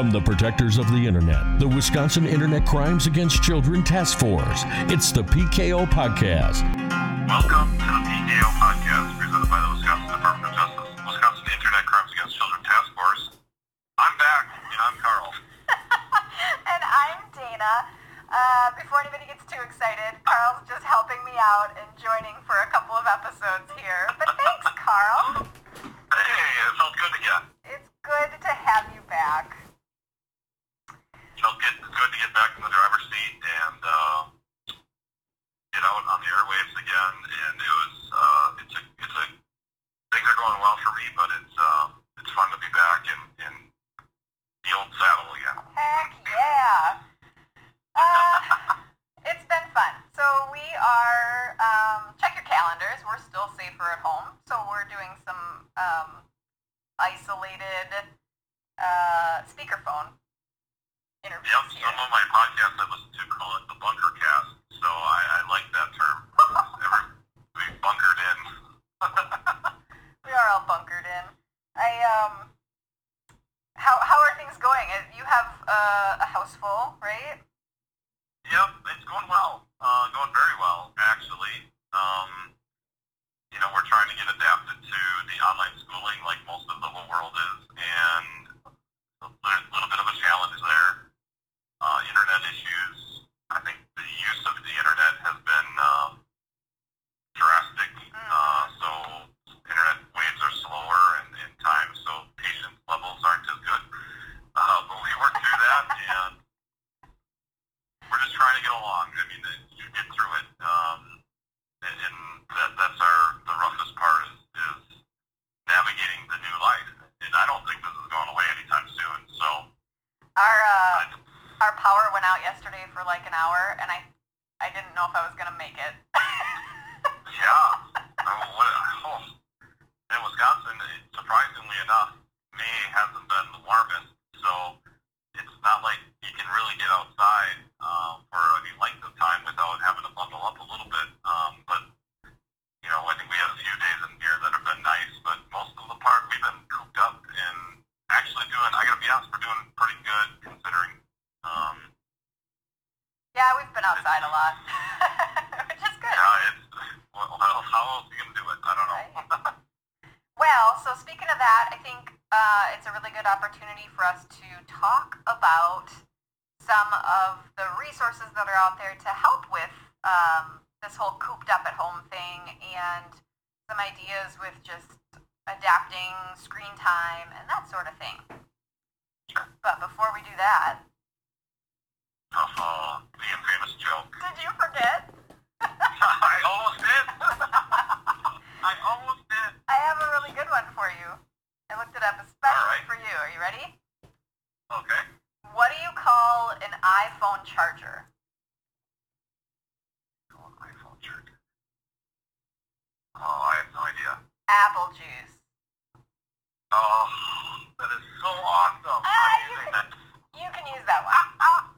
From the protectors of the internet, the Wisconsin Internet Crimes Against Children Task Force, it's the PKO Podcast. Welcome to the PKO Podcast, presented by the Wisconsin Department of Justice, Wisconsin Internet Crimes Against Children Task Force. I'm back, and I'm Carl. and I'm Dana. Uh, before anybody gets too excited, Carl's just helping me out and joining for a couple of episodes here. But thanks, Carl. Hey, it felt good again. It's good to have you back. Felt good, good to get back in the driver's seat and uh, get out on the airwaves again. And it was, uh, it's a, it's a, things are going well for me, but it's, uh, it's fun to be back in, in the old saddle again. Heck yeah. Uh, it's been fun. So we are, um, check your calendars. We're still safer at home. So we're doing some um, isolated uh, speakerphone interviews Yep, here. some of my podcasts I listen to call it the bunker cast, so I, I like that term. We bunkered in. We are all bunkered in. I um. How how are things going? Uh, You have uh, a house full, right? Yep, it's going well. Uh, going very well, actually. Um, you know, we're trying to get adapted to the online schooling like most of the whole world is, and there's a little bit of a challenge there. Uh, internet issues. I think the use of the internet has been um, drastic. Uh, so internet waves are slower and in time, so patience levels aren't as good. Uh, but we work through that, and we're just trying to get along. I mean, you get through it, um, and, and that, that's our the roughest part is, is navigating the new life. And I don't think this is going away anytime soon. So, Our uh, I, our power went out yesterday for like an hour, and I I didn't know if I make it. yeah, I mean, what, oh, in Wisconsin, surprisingly enough, May hasn't been the warmest, so it's not like you can really get outside uh, for any length of time without having to bundle up a little bit. Um, but you know, I think we had a few days in here that have been nice, but most of the part we've been cooped up and actually doing. I gotta be honest, we're doing pretty good considering. Um, yeah, we've been outside a lot, which is good. yeah, it's well, how how else are you gonna do it? I don't know. Well, so speaking of that, I think uh, it's a really good opportunity for us to talk about some of the resources that are out there to help with um, this whole cooped up at home thing and some ideas with just adapting screen time and that sort of thing. But before we do that, Uh, the infamous joke. did you forget? I almost did. I almost did. I have a really good one for you. I looked it up especially All right. for you. Are you ready? Okay. What do you call an iPhone charger? Oh, iPhone jerk. Oh, I have no idea. Apple juice. Oh, that is so awesome. Ah, you can- that. You can use that one.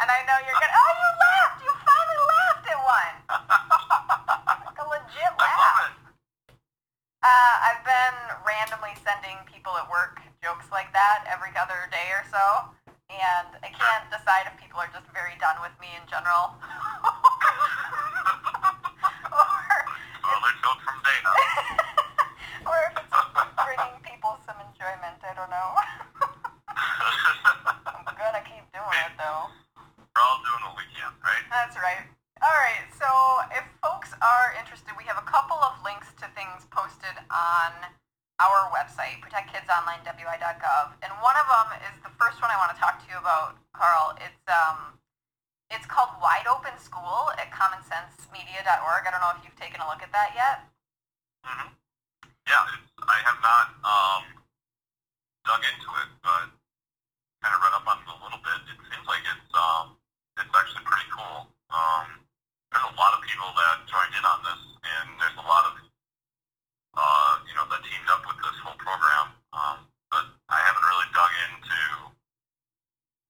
And I know you're gonna. Oh, you laughed! You finally laughed at one. Like a legit I love laugh. it. Uh, I've been randomly sending people at work jokes like that every other day or so, and I can't decide if people are just very done with me in general, I want to talk to you about, Carl. It's um, it's called Wide Open School at CommonSenseMedia.org. I don't know if you've taken a look at that yet. hmm Yeah, it's, I have not um, dug into it, but kind of read up on it a little bit. It seems like it's um, it's actually pretty cool. Um, there's a lot of people that joined in on this, and there's a lot of uh, you know that teamed up with this whole program. Um, but I haven't really dug into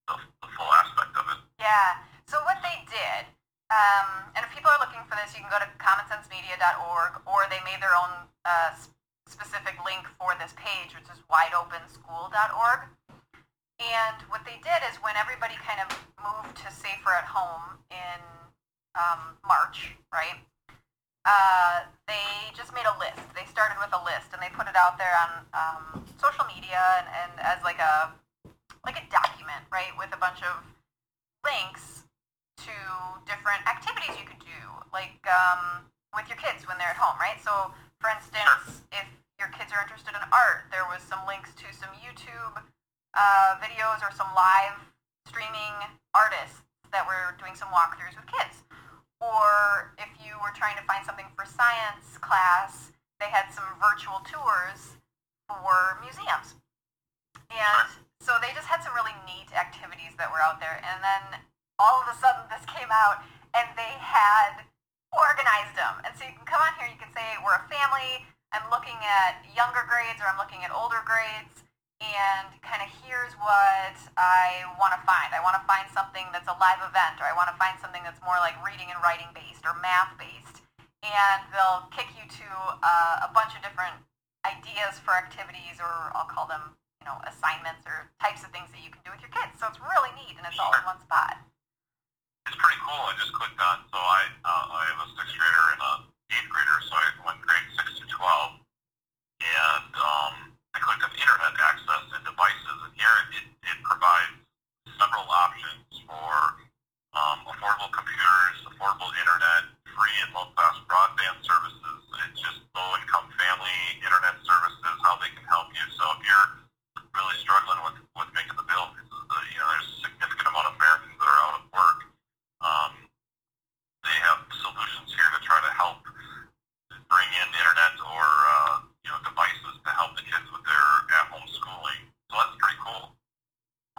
the, the full aspect of it. Yeah. So what they did, um, and if people are looking for this, you can go to commonsensemedia.org, or they made their own uh, specific link for this page, which is wideopenschool.org. And what they did is when everybody kind of moved to safer at home in um, March, right? Uh, they just made a list. They started with a list and they put it out there on um, social media and, and as like a like a document, right, with a bunch of links to different activities you could do, like um, with your kids when they're at home, right? So, for instance, if your kids are interested in art, there was some links to some YouTube uh, videos or some live streaming artists that were doing some walkthroughs with kids. Or if you were trying to find something for science class, they had some virtual tours for museums. And so they just had some really neat activities that were out there. And then all of a sudden this came out and they had organized them. And so you can come on here, you can say, we're a family, I'm looking at younger grades or I'm looking at older grades and kind of here's what I want to find. I want to find something that's a live event, or I want to find something that's more like reading and writing based or math based. And they'll kick you to uh, a bunch of different ideas for activities, or I'll call them, you know, assignments or types of things that you can do with your kids. So it's really neat, and it's all in one spot. It's pretty cool. I just clicked on. So I uh, I have a sixth grader and a eighth grader. So I went grade six to twelve, and um, I clicked on internet access and devices, and here it, it provides several options for um, affordable computers, affordable internet, free and low-class broadband services. It's just low-income family internet services, how they can help you. So if you're really struggling with, with making the bill, because uh, you know there's a significant amount of Americans that are out of work, um, they have solutions here to try to help bring in internet or uh, you know devices to help the kids with their at-home schooling. So that's pretty cool.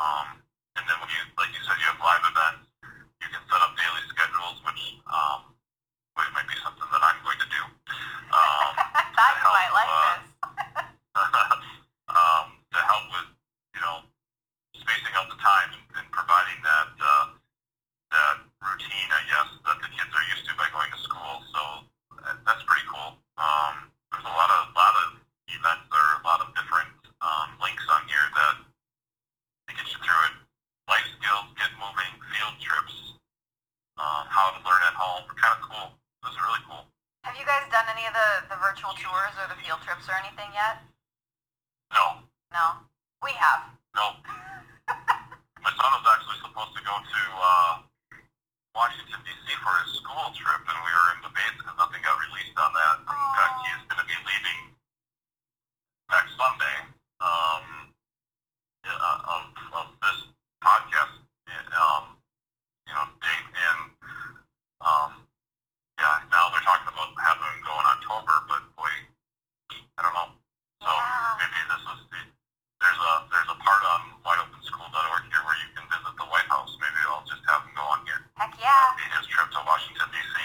Um, and then when you, like you said, you have live events. You can set up daily schedules, which um, well, it might be something that I'm going to do. Um, I thought you help, might like uh, this. um, to help with you know spacing out the time and, and providing that uh, that routine, I guess, that the kids are used to by going to school. So that, that's pretty cool. Um, there's a lot of lot of events. There are a lot of different um, links on here that they get you through it. Life skills, get moving, field trips, um, how to learn at home. Kind of cool. Really cool. Have you guys done any of the, the virtual tours or the field trips or anything yet? No, No? We have. no. My son was actually supposed to go to uh, Washington D.C. for his school trip, and we were in debates because nothing got released on that. In fact, he is going to be leaving next Sunday um, yeah, uh, of, of this podcast, um, you know, date, and um, yeah, now they're talking about having him go in October, but boy, I don't know. So Yeah. maybe this is the there's a there's a part on wideopenschool.org here where you can visit the White House. Maybe I'll just have him go on here. Heck yeah. Be his trip to Washington D.C.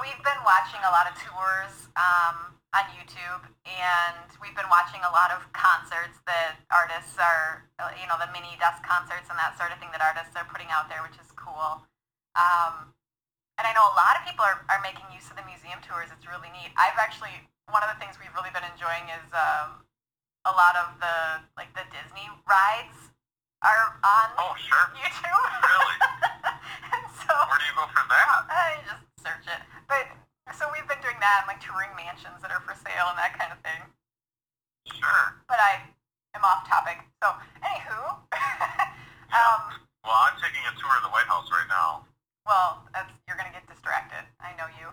We've been watching a lot of tours um, on YouTube, and we've been watching a lot of concerts that artists are, uh, you know, the mini desk concerts and that sort of thing that putting out there, which is cool. Um, and I know a lot of people are, are making use of the museum tours. It's really neat. I've actually, one of the things we've really been enjoying is um, a lot of the, like, the Disney rides are on oh, sure. YouTube. Really? so... Where do you go for that? I just search it. But so we've been doing that and like touring mansions that are for sale and that kind of thing. Sure. But I am off topic. So anywho, um, Well, I'm taking a tour of the White House right now. well, that's, you're gonna get distracted. I know you.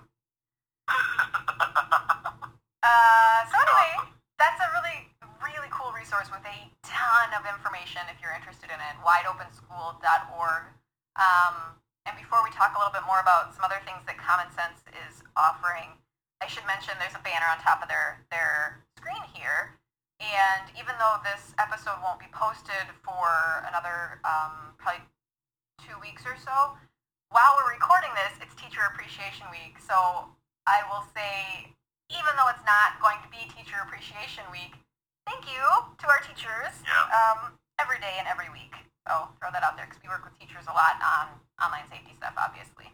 Uh, so anyway, that's a really, really cool resource with a ton of information if you're interested in it. WideOpenSchool.org. Um, and before we talk a little bit more about some other things that Common Sense is offering, I should mention there's a banner on top of their, their screen here. And even though this episode won't be posted for another um, probably two weeks or so, while we're recording this, it's Teacher Appreciation Week. So I will say, even though it's not going to be Teacher Appreciation Week, thank you to our teachers Yeah. um, every day and every week. So throw that out there because we work with teachers a lot on online safety stuff, obviously.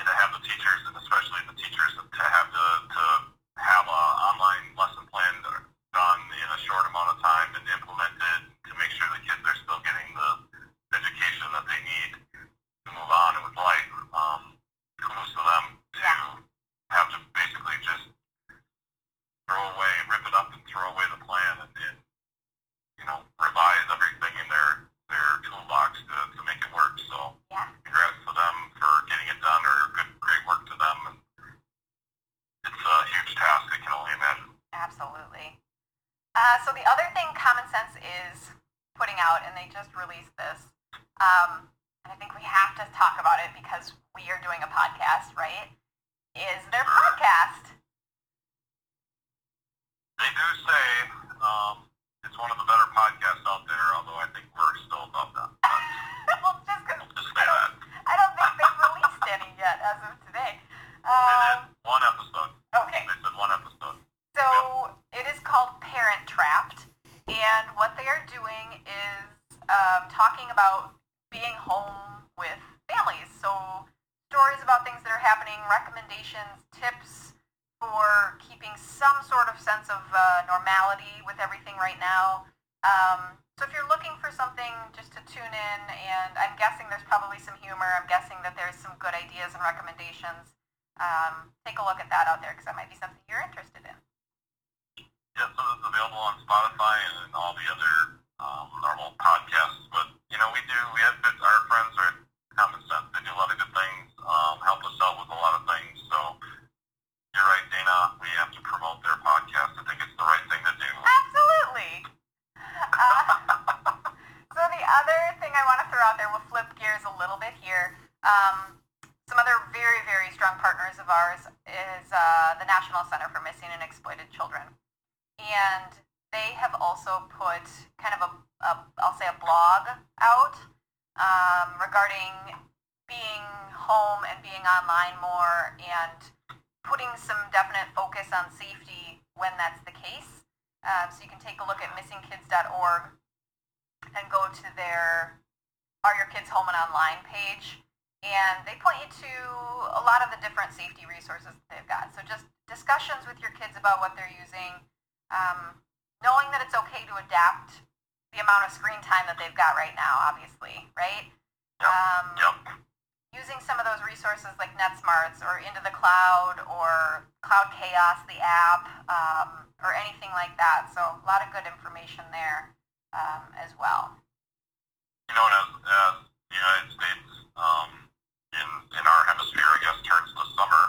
And to have the teachers, and especially the teachers, to have to, to have a online lesson plan done in a short amount of time and implemented to make sure the kids are still getting the education that they need to move on with life. Just released this, um, and I think we have to talk about it because we are doing a podcast, right? Is their podcast. They do say um, it's one of the better podcasts out there, although I think we're still above that. well, just We'll just say that. I don't think they've released any yet as of today. Um, one episode. okay. They said one episode. So it is called Parent Trapped, and what they are doing is um, talking about being home with families. So stories about things that are happening, recommendations, tips for keeping some sort of sense of uh, normality with everything right now. Um, so if you're looking for something just to tune in, and I'm guessing there's probably some humor, I'm guessing that there's some good ideas and recommendations. Um, take a look at that out there because that might be something you're interested in. Yeah, so it's available on Spotify and all the other um, normal podcasts. But you know, we do. We have bits, our friends are common sense. They do a lot of good things. Um, help us out with a lot of things. So you're right, Dana. We have to promote their podcast. I think it's the right thing to do. Absolutely. Uh, so the other thing I want to throw out there, we'll flip gears a little bit here. Um, some other very, very strong partners of ours is uh, the National Center for Missing and Exploited Children. And they have also put kind of a, a I'll say a blog out um, regarding being home and being online more and putting some definite focus on safety when that's the case. Um, so you can take a look at missingkids.org and go to their Are Your Kids Home and Online page. And they point you to a lot of the different safety resources that they've got. So just discussions with your kids about what they're using, um, knowing that it's okay to adapt the amount of screen time that they've got right now, obviously, right? Yep. Um, Yep. using some of those resources like NetSmartz or Into the Cloud or Cloud Chaos, the app, um, or anything like that. So a lot of good information there um, as well. You know, as, as the United States um, in in our hemisphere, I guess, turns to summer.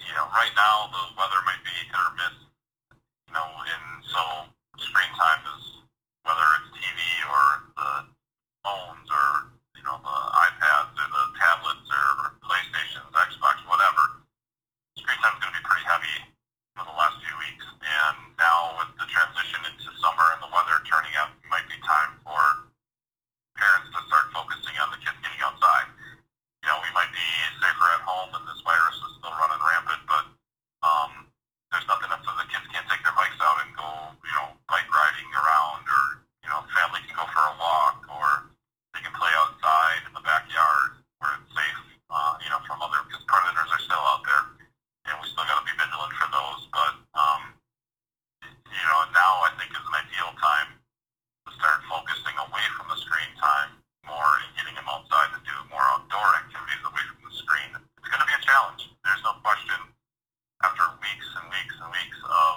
You know, right now the weather might be hit or miss. Um, so screen time is whether it's TV or the phones or you know the iPads or the tablets or PlayStations, Xbox, whatever. Screen time is going to be pretty heavy for the last few weeks, and now with the transition into summer and the weather turning up, it might be time for parents to start focusing on the kids getting outside. You know, we might be safer at home and this virus is still running rampant, but um, there's nothing that says the kids can't take their bikes out and go, you know, bike riding around or, you know, family can go for a walk or they can play outside in the backyard where it's safe, uh, you know, from other, because predators are still out there and we still got to be vigilant for those. But, um, you know, now I think is an ideal time to start focusing away from the screen time more and getting them outside to do more outdoor activities away from the screen. It's going to be a challenge. There's no question. After weeks and weeks of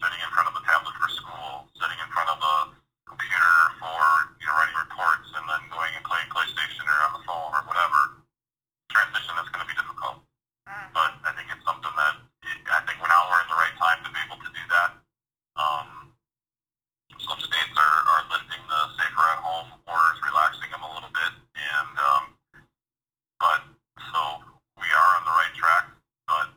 sitting in front of the tablet for school, sitting in front of the computer for you know writing reports, and then going and playing PlayStation or on the phone or whatever, transition is going to be difficult. Mm. But I think it's something that I think now we're in the right time to be able to do that. Um, some states are, are lifting the safer at home orders, relaxing them a little bit, and um, but so we are on the right track. But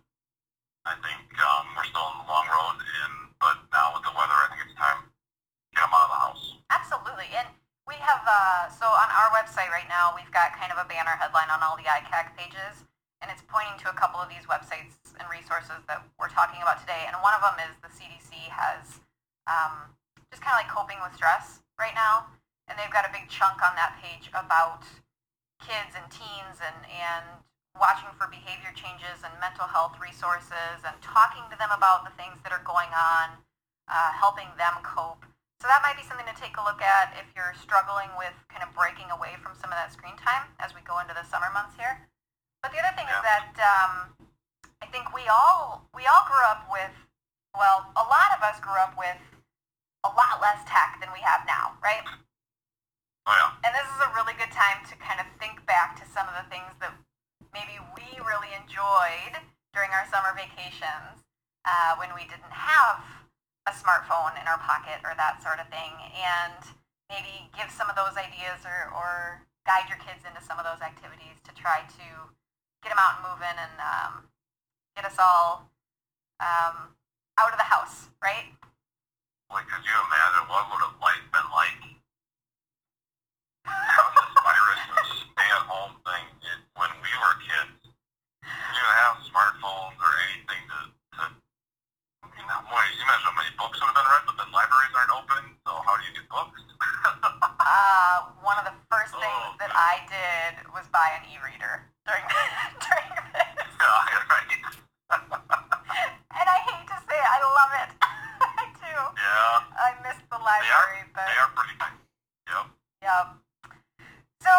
I think um, we're still on the long road, and but now with the weather, I think it's time to get them out of the house. Absolutely. And we have, uh, so on our website right now, we've got kind of a banner headline on all the ICAC pages, and it's pointing to a couple of these websites and resources that we're talking about today. And one of them is the CDC has um, just kind of like coping with stress right now. And they've got a big chunk on that page about kids and teens and, and watching for behavior changes and mental health resources and talking to them about the things that are going on, uh, helping them cope. So that might be something to take a look at if you're struggling with kind of breaking away from some of that screen time as we go into the summer months here. But the other thing is that um, I think we all we all grew up with well, a lot of us grew up with a lot less tech than we have now, right? Oh yeah. And this is a really good time to kind of think back to some of the things that maybe we really enjoyed during our summer vacations uh, when we didn't have a smartphone in our pocket or that sort of thing, and maybe give some of those ideas or, or guide your kids into some of those activities to try to get them out and moving and um, get us all um, out of the house, right? Like, could you imagine what would have life been like? From this virus and stay-at-home thing, it, when we were kids, you didn't have smartphones or anything boy, you imagine how many books would have been read, but then libraries aren't open, so how do you get books? Uh, one of the first things Oh, that. I did was buy an e-reader during during this. yeah, right. And I hate to say it, I love it. I do. yeah, I miss the they are, library, but they are pretty nice. Yep. Yep. So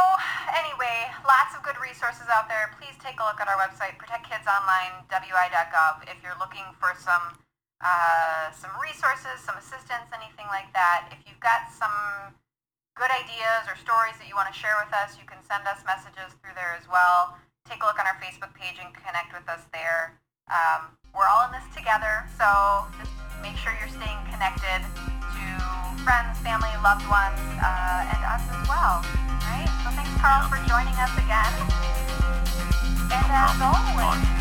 anyway, lots of good resources out there. Please take a look at our website, protectkidsonline.wi.gov, if you're looking for some uh, some resources, some assistance, anything like that. If you've got some good ideas or stories that you want to share with us, you can send us messages through there as well. Take a look on our Facebook page and connect with us there. Um, we're all in this together, so just make sure you're staying connected to friends, family, loved ones, uh, and us as well. Right? So thanks, Carl, for joining us again. And as always.